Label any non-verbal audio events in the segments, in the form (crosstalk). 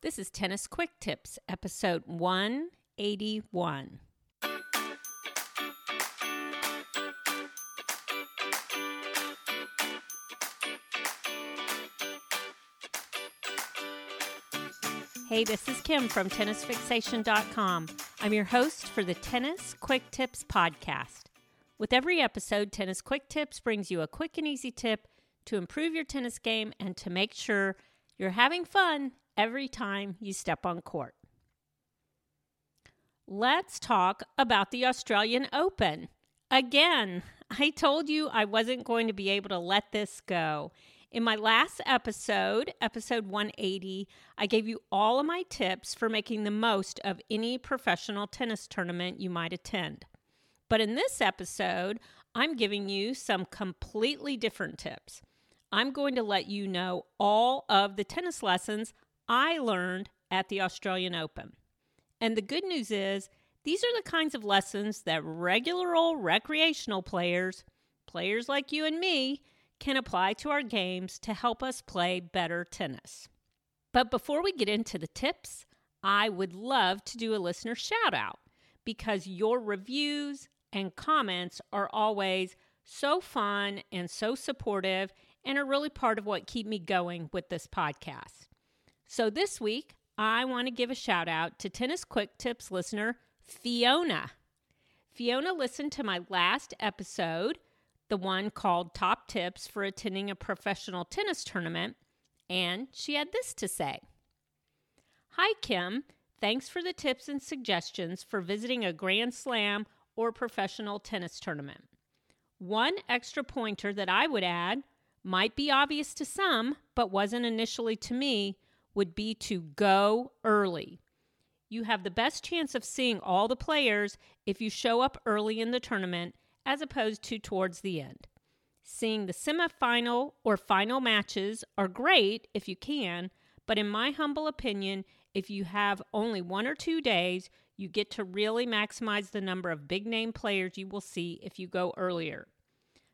This is Tennis Quick Tips, episode 181. Hey, this is Kim from TennisFixation.com. I'm your host for the Tennis Quick Tips podcast. With every episode, Tennis Quick Tips brings you a quick and easy tip to improve your tennis game and to make sure you're having fun every time you step on court. Let's talk about the Australian Open. Again, I told you I wasn't going to be able to let this go. In my last episode, episode 180, I gave you all of my tips for making the most of any professional tennis tournament you might attend. But in this episode, I'm giving you some completely different tips. I'm going to let you know all of the tennis lessons I learned at the Australian Open. And the good news is, these are the kinds of lessons that regular old recreational players, players like you and me, can apply to our games to help us play better tennis. But before we get into the tips, I would love to do a listener shout out because your reviews and comments are always so fun and so supportive and are really part of what keep me going with this podcast. So this week, I want to give a shout out to Tennis Quick Tips listener Fiona. Fiona listened to my last episode, the one called Top Tips for Attending a Professional Tennis Tournament, and she had this to say Hi, Kim. Thanks for the tips and suggestions for visiting a Grand Slam or professional tennis tournament. One extra pointer that I would add might be obvious to some, but wasn't initially to me would be to go early. You have the best chance of seeing all the players if you show up early in the tournament as opposed to towards the end. Seeing the semifinal or final matches are great if you can, but in my humble opinion, if you have only one or two days, you get to really maximize the number of big name players you will see if you go earlier.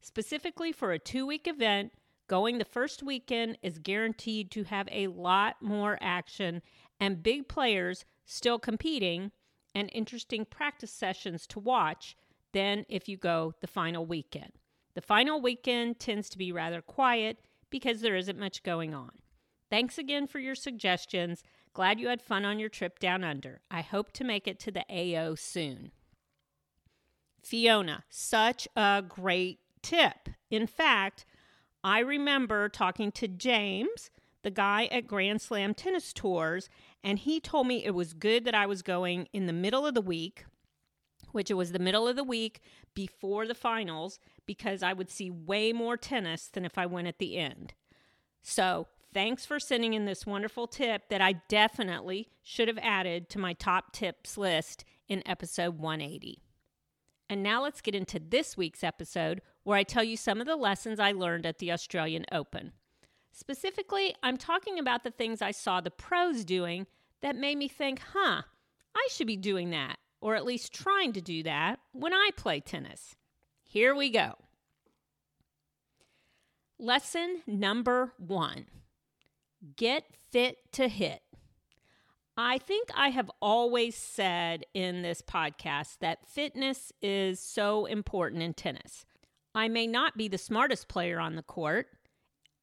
Specifically for a two week event, Going the first weekend is guaranteed to have a lot more action and big players still competing and interesting practice sessions to watch than if you go the final weekend. The final weekend tends to be rather quiet because there isn't much going on. Thanks again for your suggestions. Glad you had fun on your trip down under. I hope to make it to the AO soon. Fiona, such a great tip. In fact, I remember talking to James, the guy at Grand Slam Tennis Tours, and he told me it was good that I was going in the middle of the week, which it was the middle of the week before the finals, because I would see way more tennis than if I went at the end. So, thanks for sending in this wonderful tip that I definitely should have added to my top tips list in episode 180. And now let's get into this week's episode where I tell you some of the lessons I learned at the Australian Open. Specifically, I'm talking about the things I saw the pros doing that made me think, huh, I should be doing that, or at least trying to do that when I play tennis. Here we go. Lesson number one get fit to hit. I think I have always said in this podcast that fitness is so important in tennis. I may not be the smartest player on the court.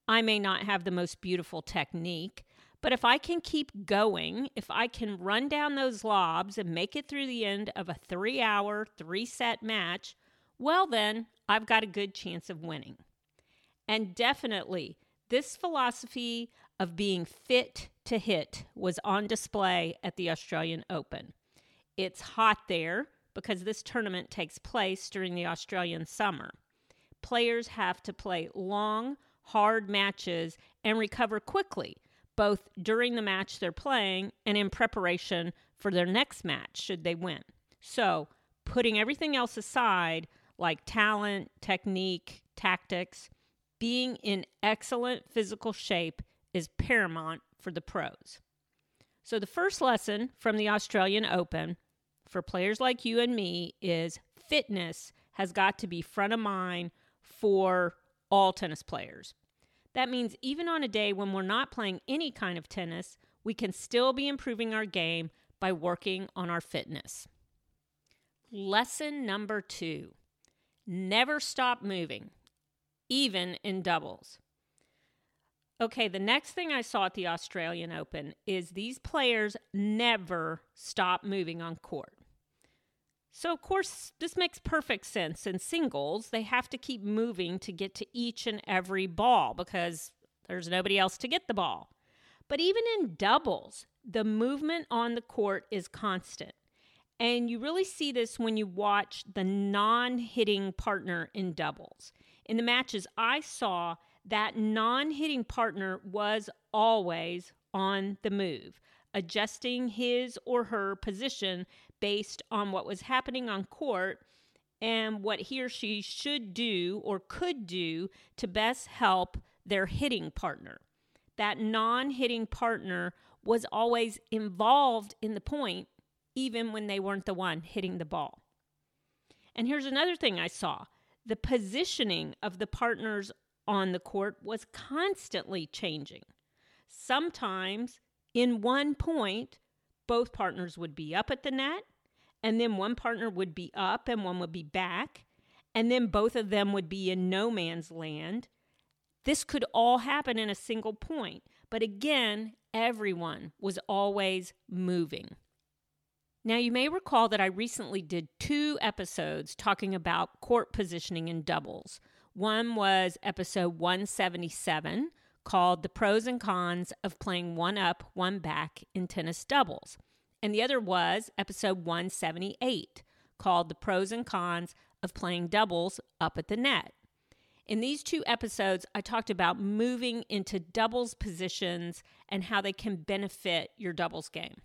I may not have the most beautiful technique, but if I can keep going, if I can run down those lobs and make it through the end of a three hour, three set match, well, then I've got a good chance of winning. And definitely, this philosophy of being fit to hit was on display at the Australian Open. It's hot there because this tournament takes place during the Australian summer players have to play long, hard matches and recover quickly, both during the match they're playing and in preparation for their next match, should they win. So, putting everything else aside, like talent, technique, tactics, being in excellent physical shape is paramount for the pros. So, the first lesson from the Australian Open for players like you and me is fitness has got to be front of mind for all tennis players. That means even on a day when we're not playing any kind of tennis, we can still be improving our game by working on our fitness. Lesson number two never stop moving, even in doubles. Okay, the next thing I saw at the Australian Open is these players never stop moving on court. So, of course, this makes perfect sense. In singles, they have to keep moving to get to each and every ball because there's nobody else to get the ball. But even in doubles, the movement on the court is constant. And you really see this when you watch the non hitting partner in doubles. In the matches I saw, that non hitting partner was always on the move, adjusting his or her position based on what was happening on court and what he or she should do or could do to best help their hitting partner. That non hitting partner was always involved in the point, even when they weren't the one hitting the ball. And here's another thing I saw the positioning of the partners on the court was constantly changing. Sometimes in one point, both partners would be up at the net, and then one partner would be up and one would be back, and then both of them would be in no man's land. This could all happen in a single point, but again, everyone was always moving. Now, you may recall that I recently did two episodes talking about court positioning in doubles. One was episode 177 called The Pros and Cons of Playing One Up, One Back in Tennis Doubles. And the other was episode 178 called The Pros and Cons of Playing Doubles Up at the Net. In these two episodes, I talked about moving into doubles positions and how they can benefit your doubles game.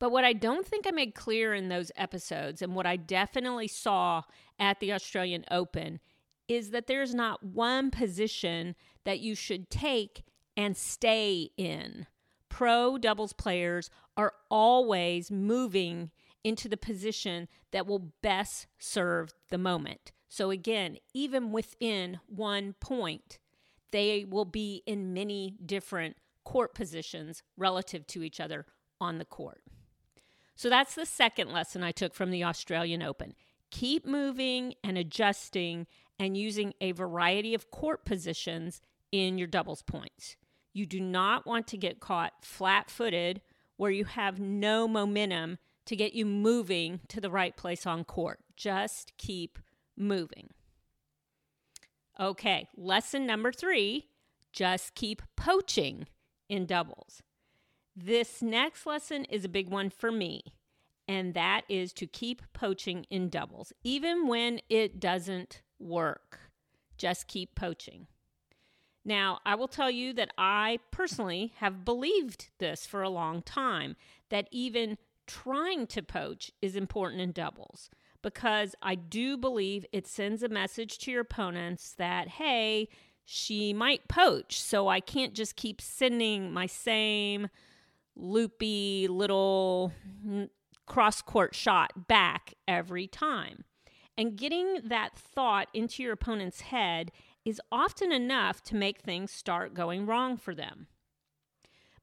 But what I don't think I made clear in those episodes, and what I definitely saw at the Australian Open, is that there's not one position that you should take and stay in. Pro doubles players are always moving into the position that will best serve the moment. So, again, even within one point, they will be in many different court positions relative to each other on the court. So, that's the second lesson I took from the Australian Open. Keep moving and adjusting and using a variety of court positions in your doubles points. You do not want to get caught flat footed where you have no momentum to get you moving to the right place on court. Just keep moving. Okay, lesson number three just keep poaching in doubles. This next lesson is a big one for me, and that is to keep poaching in doubles, even when it doesn't work. Just keep poaching. Now, I will tell you that I personally have believed this for a long time that even trying to poach is important in doubles because I do believe it sends a message to your opponents that, hey, she might poach, so I can't just keep sending my same loopy little mm, cross court shot back every time. And getting that thought into your opponent's head is often enough to make things start going wrong for them.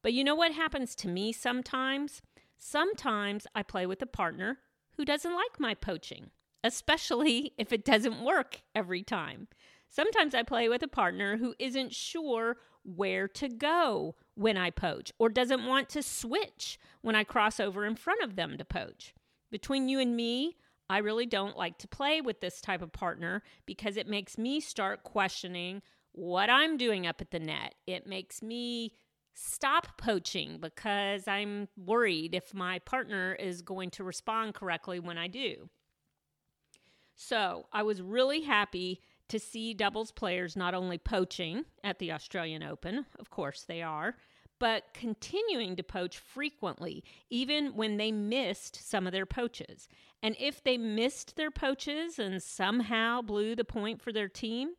But you know what happens to me sometimes? Sometimes I play with a partner who doesn't like my poaching, especially (laughs) if it doesn't work every time. Sometimes I play with a partner who isn't sure where to go when I poach or doesn't want to switch when I cross over in front of them to poach. Between you and me, I really don't like to play with this type of partner because it makes me start questioning what I'm doing up at the net. It makes me stop poaching because I'm worried if my partner is going to respond correctly when I do. So I was really happy to see doubles players not only poaching at the Australian Open, of course they are, but continuing to poach frequently, even when they missed some of their poaches. And if they missed their poaches and somehow blew the point for their team,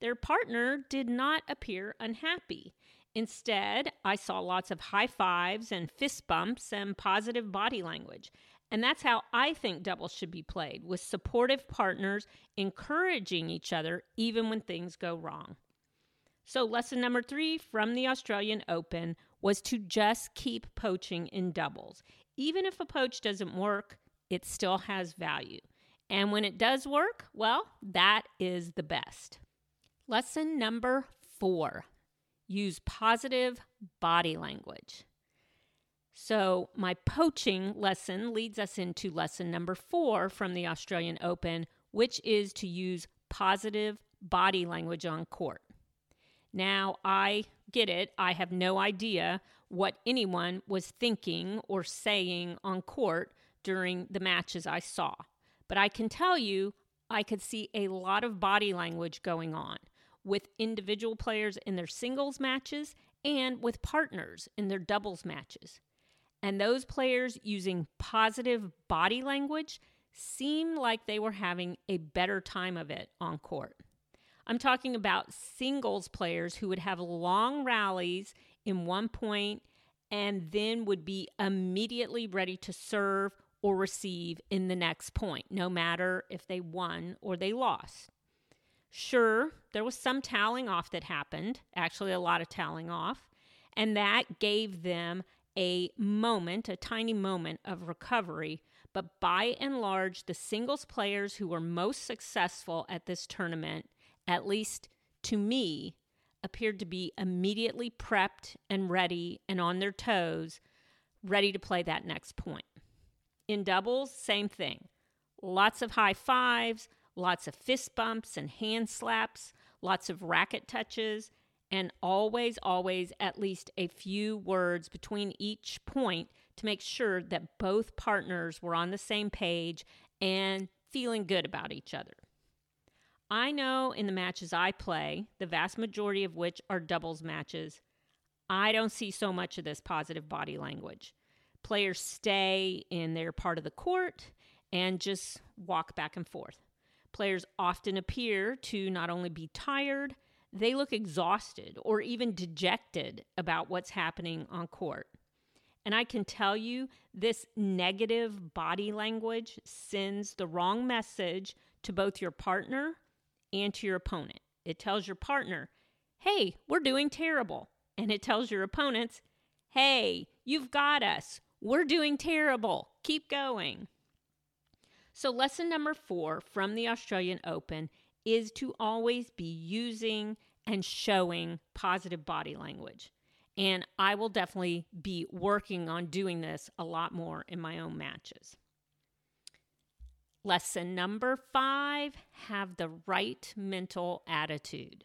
their partner did not appear unhappy. Instead, I saw lots of high fives and fist bumps and positive body language. And that's how I think doubles should be played with supportive partners encouraging each other even when things go wrong. So, lesson number three from the Australian Open was to just keep poaching in doubles. Even if a poach doesn't work, it still has value. And when it does work, well, that is the best. Lesson number four use positive body language. So, my poaching lesson leads us into lesson number four from the Australian Open, which is to use positive body language on court. Now, I get it. I have no idea what anyone was thinking or saying on court during the matches I saw. But I can tell you, I could see a lot of body language going on with individual players in their singles matches and with partners in their doubles matches. And those players using positive body language seemed like they were having a better time of it on court. I'm talking about singles players who would have long rallies in one point and then would be immediately ready to serve or receive in the next point, no matter if they won or they lost. Sure, there was some toweling off that happened, actually, a lot of toweling off, and that gave them a moment, a tiny moment of recovery. But by and large, the singles players who were most successful at this tournament at least to me, appeared to be immediately prepped and ready and on their toes, ready to play that next point. In doubles, same thing. Lots of high fives, lots of fist bumps and hand slaps, lots of racket touches, and always, always at least a few words between each point to make sure that both partners were on the same page and feeling good about each other. I know in the matches I play, the vast majority of which are doubles matches, I don't see so much of this positive body language. Players stay in their part of the court and just walk back and forth. Players often appear to not only be tired, they look exhausted or even dejected about what's happening on court. And I can tell you, this negative body language sends the wrong message to both your partner and to your opponent. It tells your partner, hey, we're doing terrible. And it tells your opponents, hey, you've got us. We're doing terrible. Keep going. So, lesson number four from the Australian Open is to always be using and showing positive body language. And I will definitely be working on doing this a lot more in my own matches. Lesson number five have the right mental attitude.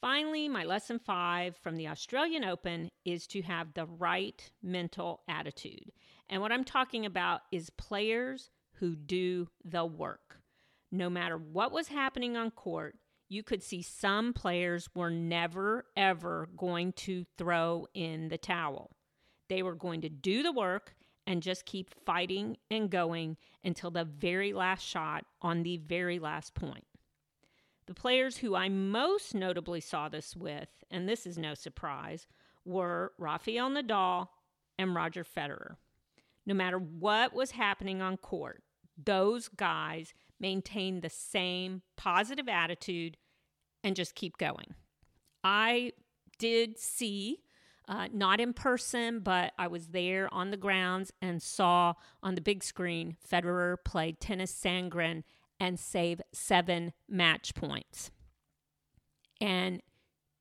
Finally, my lesson five from the Australian Open is to have the right mental attitude. And what I'm talking about is players who do the work. No matter what was happening on court, you could see some players were never, ever going to throw in the towel. They were going to do the work and just keep fighting and going until the very last shot on the very last point. The players who I most notably saw this with, and this is no surprise, were Rafael Nadal and Roger Federer. No matter what was happening on court, those guys maintained the same positive attitude and just keep going. I did see uh, not in person, but I was there on the grounds and saw on the big screen Federer play Tennys Sandgren and save seven match points. And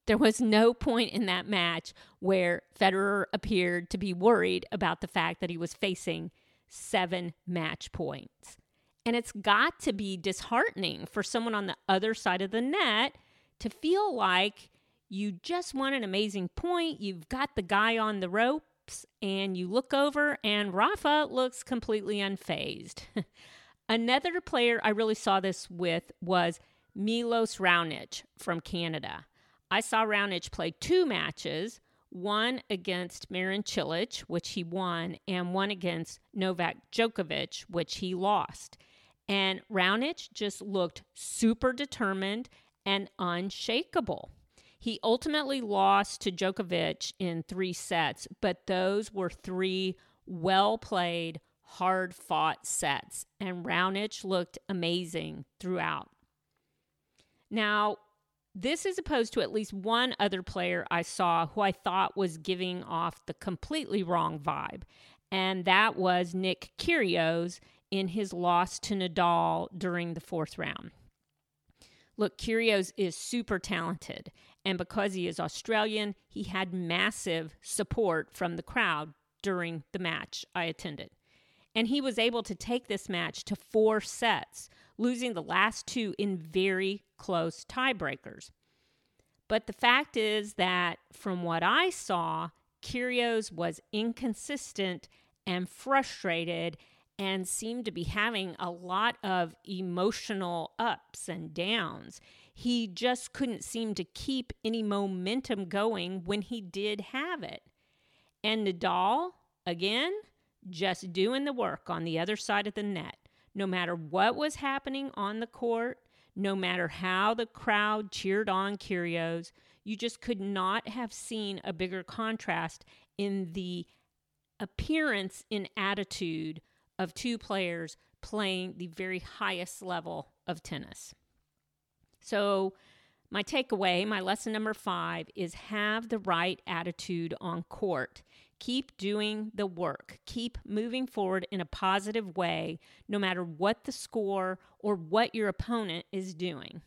there was no point in that match where Federer appeared to be worried about the fact that he was facing seven match points. And it's got to be disheartening for someone on the other side of the net to feel like you just won an amazing point. You've got the guy on the ropes, and you look over, and Rafa looks completely unfazed. (laughs) Another player I really saw this with was Milos Raonic from Canada. I saw Raonic play two matches, one against Marin Cilic, which he won, and one against Novak Djokovic, which he lost. And Raonic just looked super determined and unshakable. He ultimately lost to Djokovic in three sets, but those were three well played, hard fought sets, and Raonic looked amazing throughout. Now, This is opposed to at least one other player I saw who I thought was giving off the completely wrong vibe, and that was Nick Kyrgios in his loss to Nadal during the fourth round. Look, Kyrgios is super talented, and because he is Australian, he had massive support from the crowd during the match I attended. And he was able to take this match to four sets, losing the last two in very close tiebreakers. But the fact is that from what I saw, Kyrgios was inconsistent and frustrated and seemed to be having a lot of emotional ups and downs. He just couldn't seem to keep any momentum going when he did have it. And Nadal, again, just doing the work on the other side of the net. No matter what was happening on the court, no matter how the crowd cheered on Kyrgios, you just could not have seen a bigger contrast in the appearance in attitude of two players playing the very highest level of tennis. So, my takeaway, my lesson number five, is have the right attitude on court. Keep doing the work. Keep moving forward in a positive way, no matter what the score or what your opponent is doing.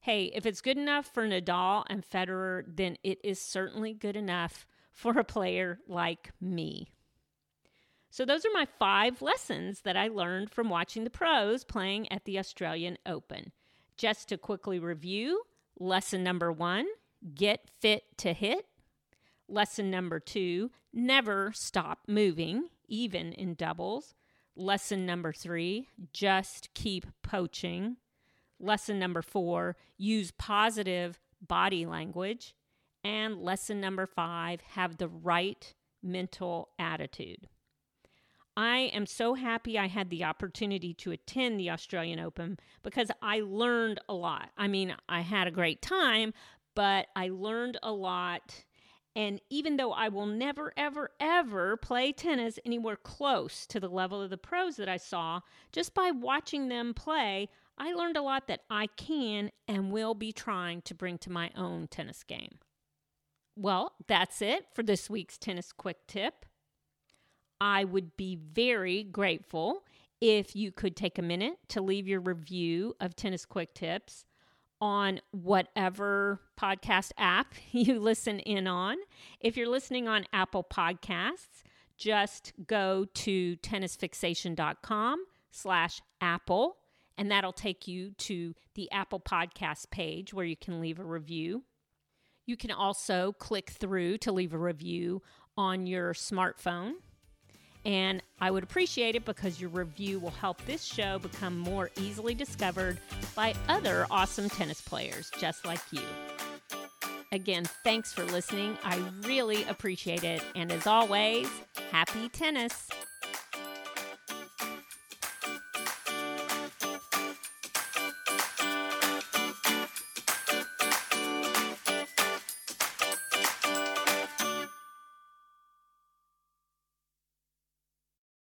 Hey, if it's good enough for Nadal and Federer, then it is certainly good enough for a player like me. So, those are my five lessons that I learned from watching the pros playing at the Australian Open. Just to quickly review lesson number one get fit to hit. Lesson number two never stop moving, even in doubles. Lesson number three just keep poaching. Lesson number four use positive body language. And lesson number five have the right mental attitude. I am so happy I had the opportunity to attend the Australian Open because I learned a lot. I mean, I had a great time, but I learned a lot. And even though I will never, ever, ever play tennis anywhere close to the level of the pros that I saw, just by watching them play, I learned a lot that I can and will be trying to bring to my own tennis game. Well, that's it for this week's Tennis Quick Tip. I would be very grateful if you could take a minute to leave your review of Tennis Quick Tips on whatever podcast app (laughs) you listen in on. If you're listening on Apple Podcasts, just go to tennisfixation.com slash apple and that'll take you to the Apple Podcast page where you can leave a review. You can also click through to leave a review on your smartphone and I would appreciate it because your review will help this show become more easily discovered by other awesome tennis players just like you. Again, thanks for listening. I really appreciate it. And as always, happy tennis.